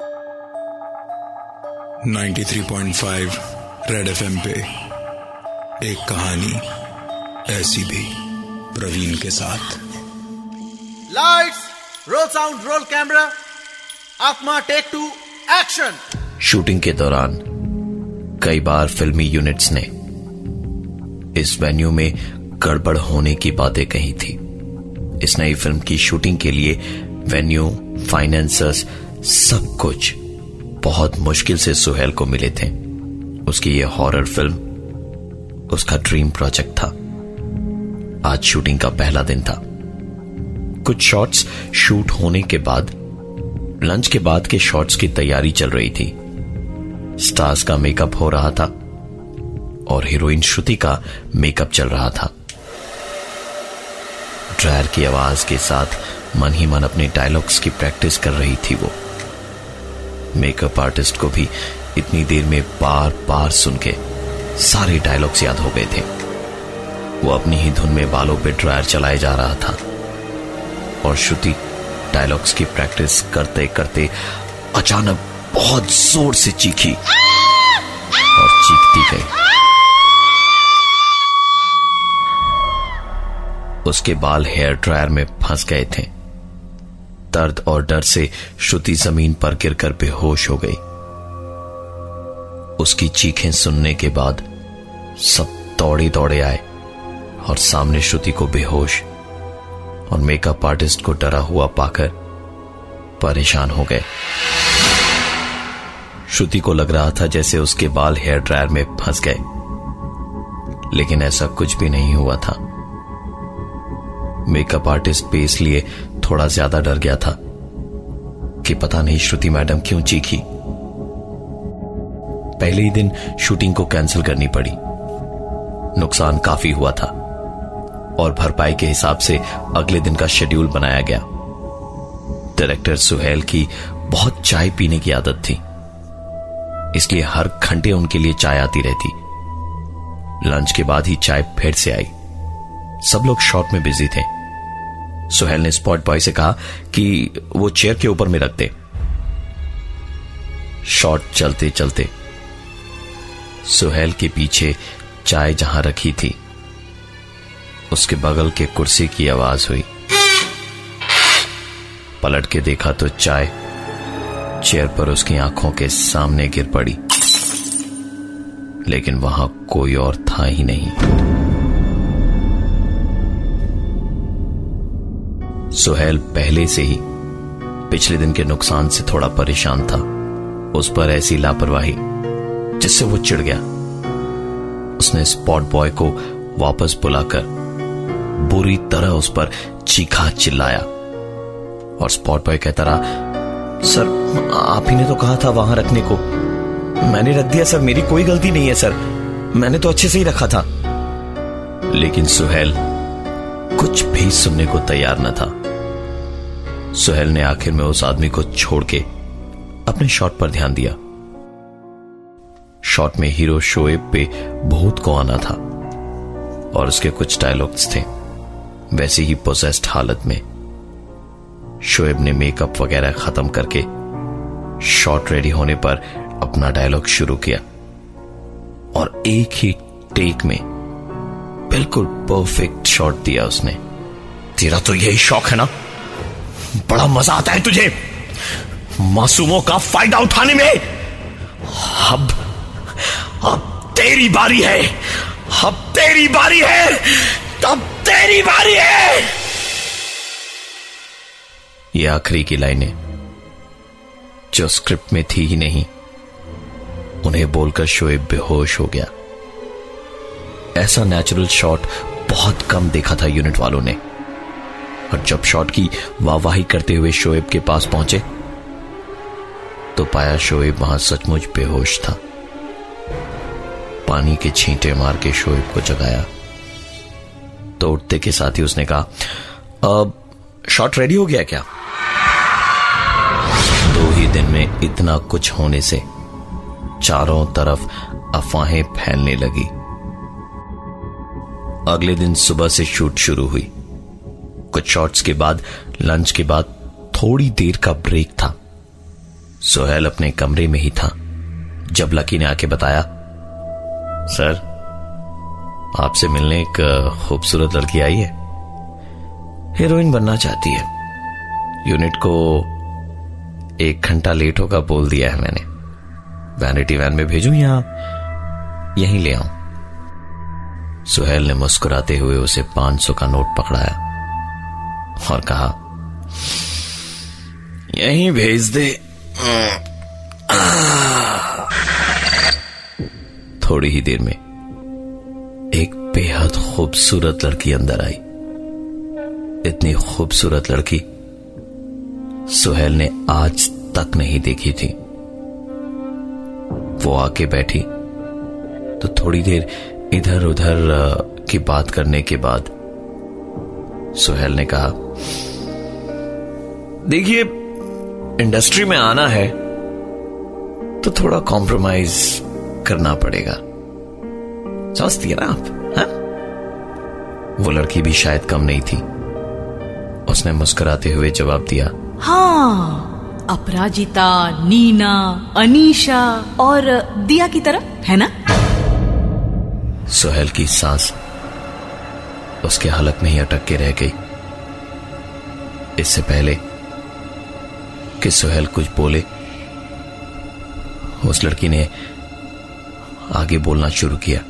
93.5 red FM पे एक कहानी ऐसी भी प्रवीण के साथ। Lights roll sound roll camera आत्मा टेक टू एक्शन शूटिंग के दौरान कई बार फिल्मी यूनिट्स ने इस वेन्यू में गड़बड़ होने की बातें कही थी। इस नई फ़िल्म की शूटिंग के लिए वेन्यू फाइनेंसर्स सब कुछ बहुत मुश्किल से सुहेल को मिले थे। उसकी ये हॉरर फ़िल्म उसका ड्रीम प्रोजेक्ट था। आज शूटिंग का पहला दिन था। कुछ शॉट्स शूट होने के बाद लंच के बाद के शॉट्स की तैयारी चल रही थी। स्टार्स का मेकअप हो रहा था और हीरोइन श्रुति का मेकअप चल रहा था। ड्रायर की आवाज़ के साथ मन ही मन अपने डायलॉग्स की प्रैक्टिस कर रही थी वो। मेकअप आर्टिस्ट को भी इतनी देर में बार बार सुन के सारे डायलॉग्स याद हो गए थे। वो अपनी ही धुन में बालों पे ड्रायर चलाए जा रहा था। और श्रुति डायलॉग्स की प्रैक्टिस करते करते अचानक बहुत ज़ोर से चीखी और चीखती गई। उसके बाल हेयर ड्रायर में फंस गए थे। दर्द और डर से श्रुति ज़मीन पर गिरकर बेहोश हो गई। उसकी चीखें सुनने के बाद सब दौड़े दौड़े आए और सामने श्रुति को बेहोश और मेकअप आर्टिस्ट को डरा हुआ पाकर परेशान हो गए। श्रुति को लग रहा था जैसे उसके बाल हेयर ड्रायर में फंस गए। लेकिन ऐसा कुछ भी नहीं हुआ था। मेकअप आर्टिस्ट पे इसलिए थोड़ा ज़्यादा डर गया था कि पता नहीं श्रुति मैडम क्यों चीखी। पहले ही दिन शूटिंग को कैंसिल करनी पड़ी। नुकसान काफ़ी हुआ था और भरपाई के हिसाब से अगले दिन का शेड्यूल बनाया गया। डायरेक्टर सुहेल की बहुत चाय पीने की आदत थी। इसलिए हर घंटे उनके लिए चाय आती रहती। लंच के बाद ही चाय फिर से आई। सब लोग शॉट में बिज़ी थे। सुहेल ने स्पॉट बॉय से कहा कि वो चेयर के ऊपर में रख दे शॉट चलते चलते सुहेल के पीछे चाय जहाँ रखी थी, उसके बगल के कुर्सी की आवाज़ हुई। पलट के देखा तो चाय चेयर पर उसकी आँखों के सामने गिर पड़ी, लेकिन वहाँ कोई और था ही नहीं। सुहेल पहले से ही पिछले दिन के नुकसान से थोड़ा परेशान था। उस पर ऐसी लापरवाही जिससे वो चिढ़ गया। उसने स्पॉट बॉय को वापस बुलाकर बुरी तरह उस पर चीखा चिल्लाया। और स्पॉट बॉय कहता रहा, सर, आप ही ने तो कहा था वहाँ रखने को। मैंने रख दिया, सर, मेरी कोई गलती नहीं है, सर। मैंने तो अच्छे से ही रखा था। लेकिन सुहेल कुछ भी सुनने को तैयार न था। सुहेल ने आखिर में उस आदमी को छोड़ के अपने शॉट पर ध्यान दिया। शॉट में हीरो शोएब पे भूत को आना था और उसके कुछ डायलॉग्स थे। वैसे ही पोजेस्ड हालत में शोएब ने मेकअप वगैरह खत्म करके शॉट रेडी होने पर अपना डायलॉग शुरू किया। और एक ही टेक में बिल्कुल परफेक्ट शॉट दिया उसने। तेरा तो यही शौक है ना? बड़ा मज़ा आता है तुझे। मासूमों का फ़ायदा उठाने में। अब अब तेरी बारी है। अब तेरी बारी है। अब तेरी बारी है। ये आखिरी की लाइनें, जो स्क्रिप्ट में थी ही नहीं, उन्हें बोलकर शोएब बेहोश हो गया। ऐसा नेचुरल शॉट बहुत कम देखा था यूनिट वालों ने। और जब शॉट की वाहवाही करते हुए शोएब के पास पहुँचे तो पाया शोएब वहाँ सचमुच बेहोश था। पानी के छींटे मार के शोएब को जगाया। तो उठते के साथ ही उसने कहा, अब शॉट रेडी हो गया क्या? दो ही दिन में इतना कुछ होने से चारों तरफ़ अफवाहें फैलने लगी। अगले दिन सुबह से शूट शुरू हुई। कुछ शॉट्स के बाद लंच के बाद थोड़ी देर का ब्रेक था। सोहेल अपने कमरे में ही था। जब लकी ने आके बताया, सर, आपसे मिलने एक खूबसूरत लड़की आई है। हीरोइन बनना चाहती है। यूनिट को एक घंटा लेट होगा बोल दिया है मैंने। वैनिटी वैन में भेजू या यहीं ले आऊँ? सुहेल ने मुस्कुराते हुए उसे पाँच सौ का नोट पकड़ाया। और कहा, यहीं भेज दे। थोड़ी ही देर में एक बेहद खूबसूरत लड़की अंदर आई। इतनी खूबसूरत लड़की सुहेल ने आज तक नहीं देखी थी। वो आके बैठी तो थोड़ी देर इधर उधर की बात करने के बाद सुहेल ने कहा देखिए इंडस्ट्री में आना है तो थोड़ा कॉम्प्रोमाइज करना पड़ेगा। समझती है ना आप? हा? वो लड़की भी शायद कम नहीं थी। उसने मुस्कुराते हुए जवाब दिया। हाँ अपराजिता नीना अनीशा और दिया की तरह है ना? सुहेल की सांस उसके हलक में ही अटक के रह गई। इससे पहले कि सुहेल कुछ बोले उस लड़की ने आगे बोलना शुरू किया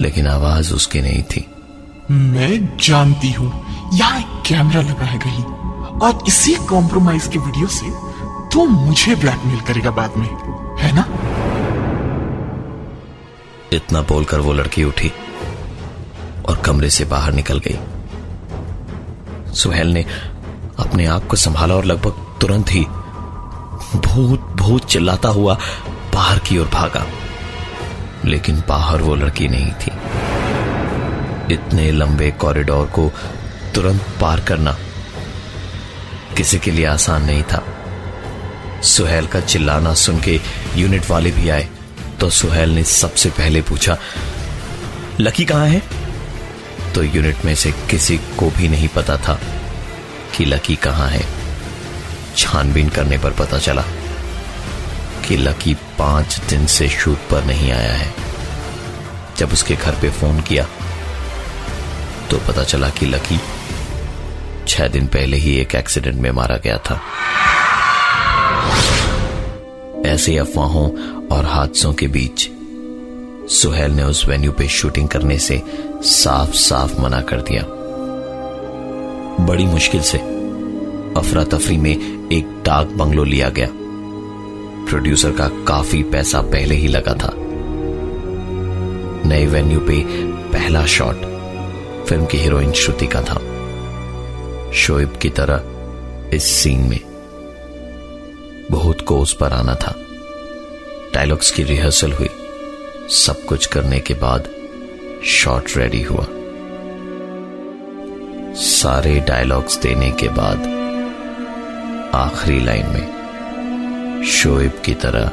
लेकिन आवाज़ उसकी नहीं थी। मैं जानती हूँ यहाँ एक कैमरा लगा है कहीं और इसी कॉम्प्रोमाइज के वीडियो से तो मुझे ब्लैकमेल करेगा बाद में है ना? इतना बोलकर वो लड़की उठी और कमरे से बाहर निकल गई। सुहेल ने अपने आप को संभाला और लगभग तुरंत ही भूत भूत चिल्लाता हुआ बाहर की ओर भागा। लेकिन बाहर वो लड़की नहीं थी। इतने लंबे कॉरिडोर को तुरंत पार करना किसी के लिए आसान नहीं था। सुहेल का चिल्लाना सुन के यूनिट वाले भी आए तो सुहेल ने सबसे पहले पूछा, लकी कहाँ है? तो यूनिट में से किसी को भी नहीं पता था कि लकी कहाँ है। छानबीन करने पर पता चला कि लकी पाँच दिन से शूट पर नहीं आया है। जब उसके घर पे फ़ोन किया तो पता चला कि लकी छह दिन पहले ही एक एक्सीडेंट में मारा गया था। ऐसे अफवाहों और हादसों के बीच सुहेल ने उस वेन्यू पे शूटिंग करने से साफ़ साफ़ मना कर दिया। बड़ी मुश्किल से अफरा तफरी में एक डाक बंगलो लिया गया। प्रोड्यूसर का काफ़ी पैसा पहले ही लगा था। नए वेन्यू पे पहला शॉट फ़िल्म की हीरोइन श्रुति का था। शोएब की तरह इस सीन में बहुत कोस पर आना था। डायलॉग्स की रिहर्सल हुई। सब कुछ करने के बाद शॉट रेडी हुआ। सारे डायलॉग्स देने के बाद आखिरी लाइन में शोएब की तरह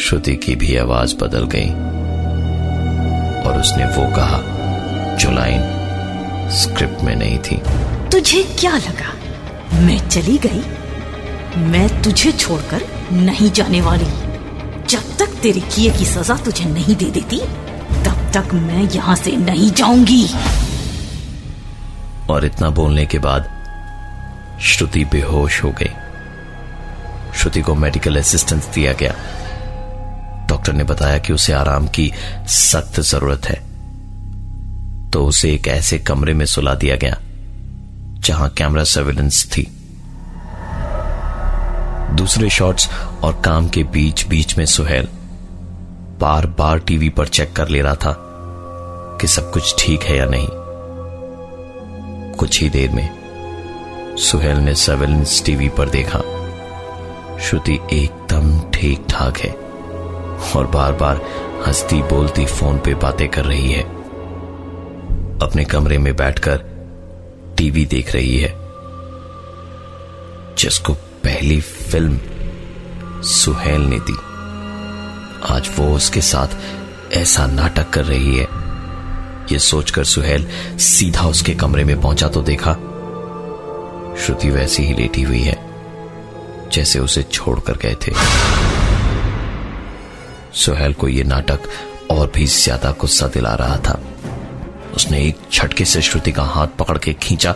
श्रुति की भी आवाज़ बदल गई और उसने वो कहा जो लाइन स्क्रिप्ट में नहीं थी। तुझे क्या लगा? मैं चली गई? मैं तुझे छोड़कर नहीं जाने वाली। जब तक तेरे किए की सजा तुझे नहीं दे देती, तब तक मैं यहाँ से नहीं जाऊँगी। और इतना बोलने के बाद, श्रुति बेहोश हो गई। श्रुति को मेडिकल असिस्टेंस दिया गया। डॉक्टर ने बताया कि उसे आराम की सख्त ज़रूरत है। तो उसे एक ऐसे कमरे में सुला दिया गया, जहाँ कैमरा सर्विलेंस थी। दूसरे शॉट्स और काम के बीच बीच में सुहेल बार बार टीवी पर चेक कर ले रहा था कि सब कुछ ठीक है या नहीं। कुछ ही देर में सुहेल ने सर्वेलेंस टीवी पर देखा। श्रुति एकदम ठीक ठाक है और बार बार हंसती बोलती फ़ोन पे बातें कर रही है। अपने कमरे में बैठकर टीवी देख रही है। जिसको पहली फ़िल्म सुहेल ने दी। आज वो उसके साथ ऐसा नाटक कर रही है। यह सोचकर सुहेल सीधा उसके कमरे में पहुँचा तो देखा, श्रुति वैसी ही लेटी हुई है, जैसे उसे छोड़कर गए थे। सुहेल को यह नाटक और भी ज़्यादा गुस्सा दिला रहा था। उसने एक झटके से श्रुति का हाथ पकड़ के खींचा,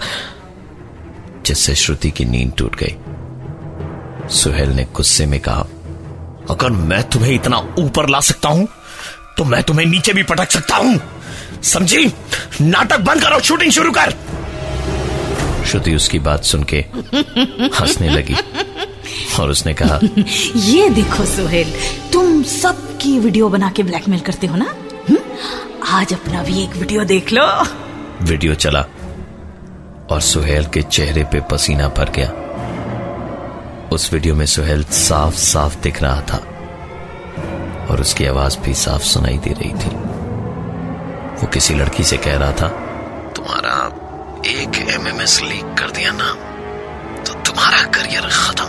जिससे श्रुति की नींद टूट गई। सुहेल ने गुस्से में कहा अगर मैं तुम्हें इतना ऊपर ला सकता हूँ तो मैं तुम्हें नीचे भी पटक सकता हूँ। समझी? नाटक बंद करो शूटिंग शुरू कर! श्रुति उसकी बात सुन के हंसने लगी और उसने कहा ये देखो सुहेल तुम सबकी वीडियो बना के ब्लैकमेल करते हो ना? हुँ? आज अपना भी एक वीडियो देख लो। वीडियो चला और सुहेल के चेहरे पे पसीना भर गया। उस वीडियो में सुहेल साफ़ साफ़ दिख रहा था और उसकी आवाज़ भी साफ़ सुनाई दे रही थी। वो किसी लड़की से कह रहा था, तुम्हारा एक एमएमएस लीक कर दिया ना तो तुम्हारा करियर खत्म।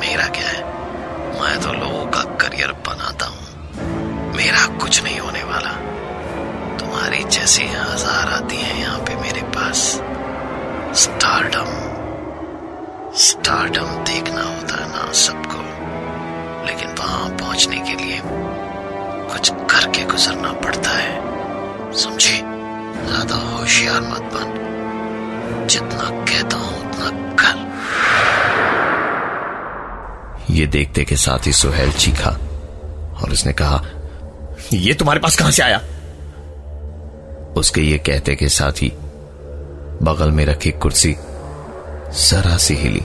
मेरा क्या है? मैं तो लोगों का करियर बनाता हूँ। मेरा कुछ नहीं होने वाला। तुम्हारी जैसी हज़ार आती हैं यहाँ पे मेरे पास। स्टारडम स्टारडम देखना होता है ना सबको। लेकिन वहाँ पहुँचने के लिए कुछ करके गुजरना पड़ता है। समझे? ज़्यादा होशियार मत बन। जितना कहता हूँ उतना कर। ये देखते के साथ ही सुहेल चीखा और उसने कहा, ये तुम्हारे पास कहाँ से आया? उसके ये कहते के साथ ही बगल में रखी कुर्सी जरा सी हिली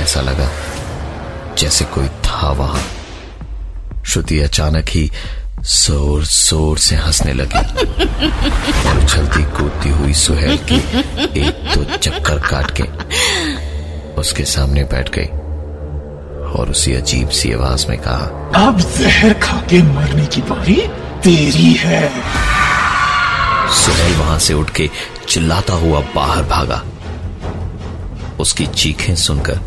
ऐसा लगा जैसे कोई था वहाँ। श्रुति अचानक ही ज़ोर ज़ोर से हंसने लगी और उछलती कूदती हुई सुहेल की एक दो तो चक्कर काट के उसके सामने बैठ गई और उसी अजीब सी आवाज़ में कहा अब जहर खा के मरने की बारी तेरी है। सुहेल वहाँ से उठ के चिल्लाता हुआ बाहर भागा। उसकी चीखें सुनकर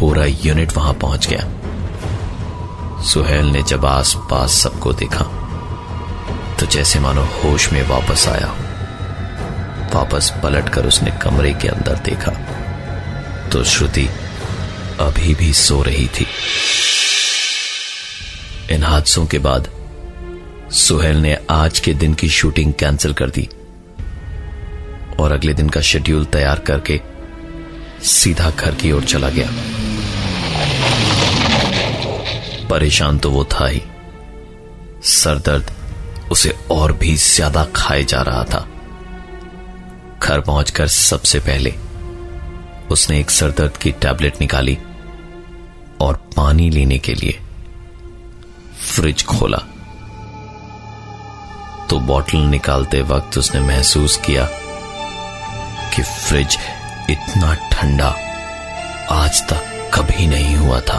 पूरा यूनिट वहाँ पहुँच गया। सुहेल ने जब आस पास सबको देखा तो जैसे मानो होश में वापस आया। वापस पलटकर उसने कमरे के अंदर देखा तो श्रुति अभी भी सो रही थी। इन हादसों के बाद सुहेल ने आज के दिन की शूटिंग कैंसिल कर दी और अगले दिन का शेड्यूल तैयार करके सीधा घर की ओर चला गया। परेशान तो वो था ही। सरदर्द उसे और भी ज़्यादा खाए जा रहा था। घर पहुंचकर सबसे पहले उसने एक सरदर्द की टैबलेट निकाली और पानी लेने के लिए फ्रिज खोला। तो बॉटल निकालते वक्त उसने महसूस किया कि फ्रिज इतना ठंडा आज तक कभी नहीं हुआ था।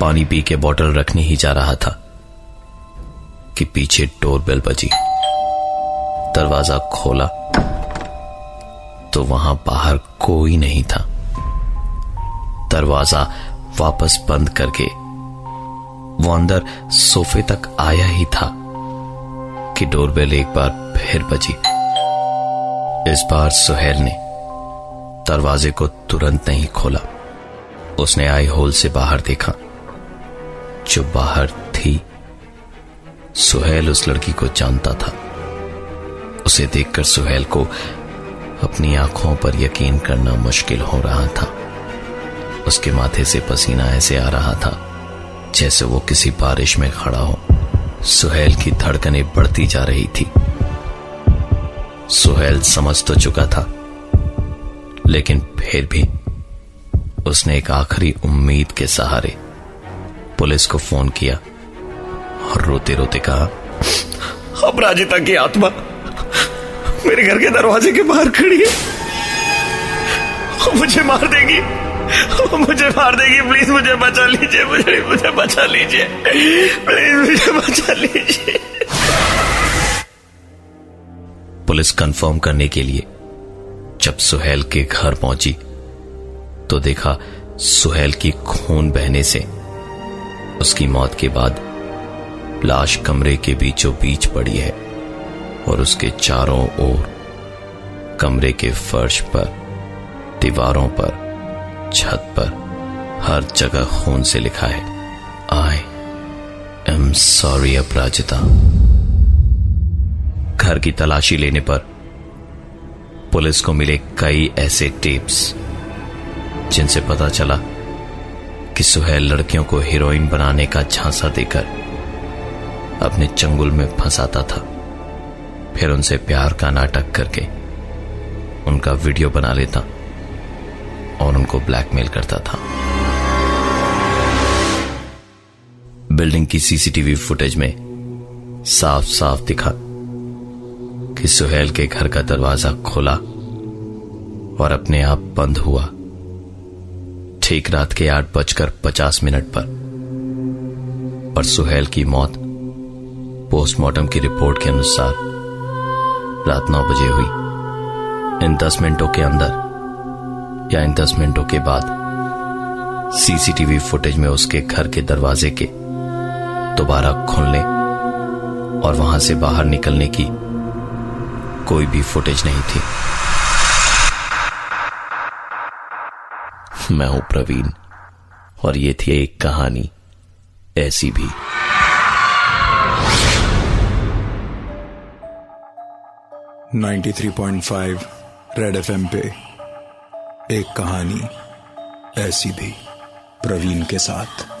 पानी पी के बॉटल रखने ही जा रहा था कि पीछे डोरबेल बजी। दरवाज़ा खोला तो वहाँ बाहर कोई नहीं था। दरवाज़ा वापस बंद करके वो अंदर सोफे तक आया ही था कि डोरबेल एक बार फिर बजी। इस बार सुहेल ने दरवाजे को तुरंत नहीं खोला। उसने आई होल से बाहर देखा। जो बाहर थी, सुहेल उस लड़की को जानता था। उसे देखकर सुहेल को अपनी आँखों पर यकीन करना मुश्किल हो रहा था। उसके माथे से पसीना ऐसे आ रहा था, जैसे वो किसी बारिश में खड़ा हो। सुहेल की धड़कनें बढ़ती जा रही थी। सुहेल समझ तो चुका था, लेकिन फिर भी उसने एक आखिरी उम्मीद के सहारे पुलिस को फ़ोन किया और रोते रोते कहा अपराजिता की आत्मा मेरे घर के दरवाजे के बाहर खड़ी है। मुझे मार देगी, मुझे मार देगी प्लीज़ मुझे बचा लीजिए, मुझे मुझे बचा लीजिए प्लीज़ मुझे बचा लीजिए। पुलिस कंफर्म करने के लिए जब सुहेल के घर पहुँची तो देखा सुहेल की खून बहने से उसकी मौत के बाद लाश कमरे के बीचों बीच पड़ी है और उसके चारों ओर कमरे के फर्श पर, दीवारों पर, छत पर हर जगह खून से लिखा है आई एम सॉरी अपराजिता। घर की तलाशी लेने पर पुलिस को मिले कई ऐसे टेप्स, जिनसे पता चला कि सुहेल लड़कियों को हीरोइन बनाने का झांसा देकर अपने चंगुल में फंसाता था। फिर उनसे प्यार का नाटक करके उनका वीडियो बना लेता और उनको ब्लैकमेल करता था। बिल्डिंग की सीसीटीवी फुटेज में साफ़ साफ़ दिखा कि सुहेल के घर का दरवाज़ा खुला और अपने आप बंद हुआ। ठीक रात के आठ बजकर पचास मिनट पर। और सुहेल की मौत पोस्टमार्टम की रिपोर्ट के अनुसार रात नौ बजे हुई। इन दस मिनटों के अंदर या इन दस मिनटों के बाद सीसीटीवी फुटेज में उसके घर के दरवाजे के दोबारा खुलने और वहाँ से बाहर निकलने की कोई भी फुटेज नहीं थी। मैं हूँ प्रवीण, और ये थी एक कहानी, ऐसी भी। Ninety three point five red F M पे, एक कहानी, ऐसी भी, प्रवीण के साथ।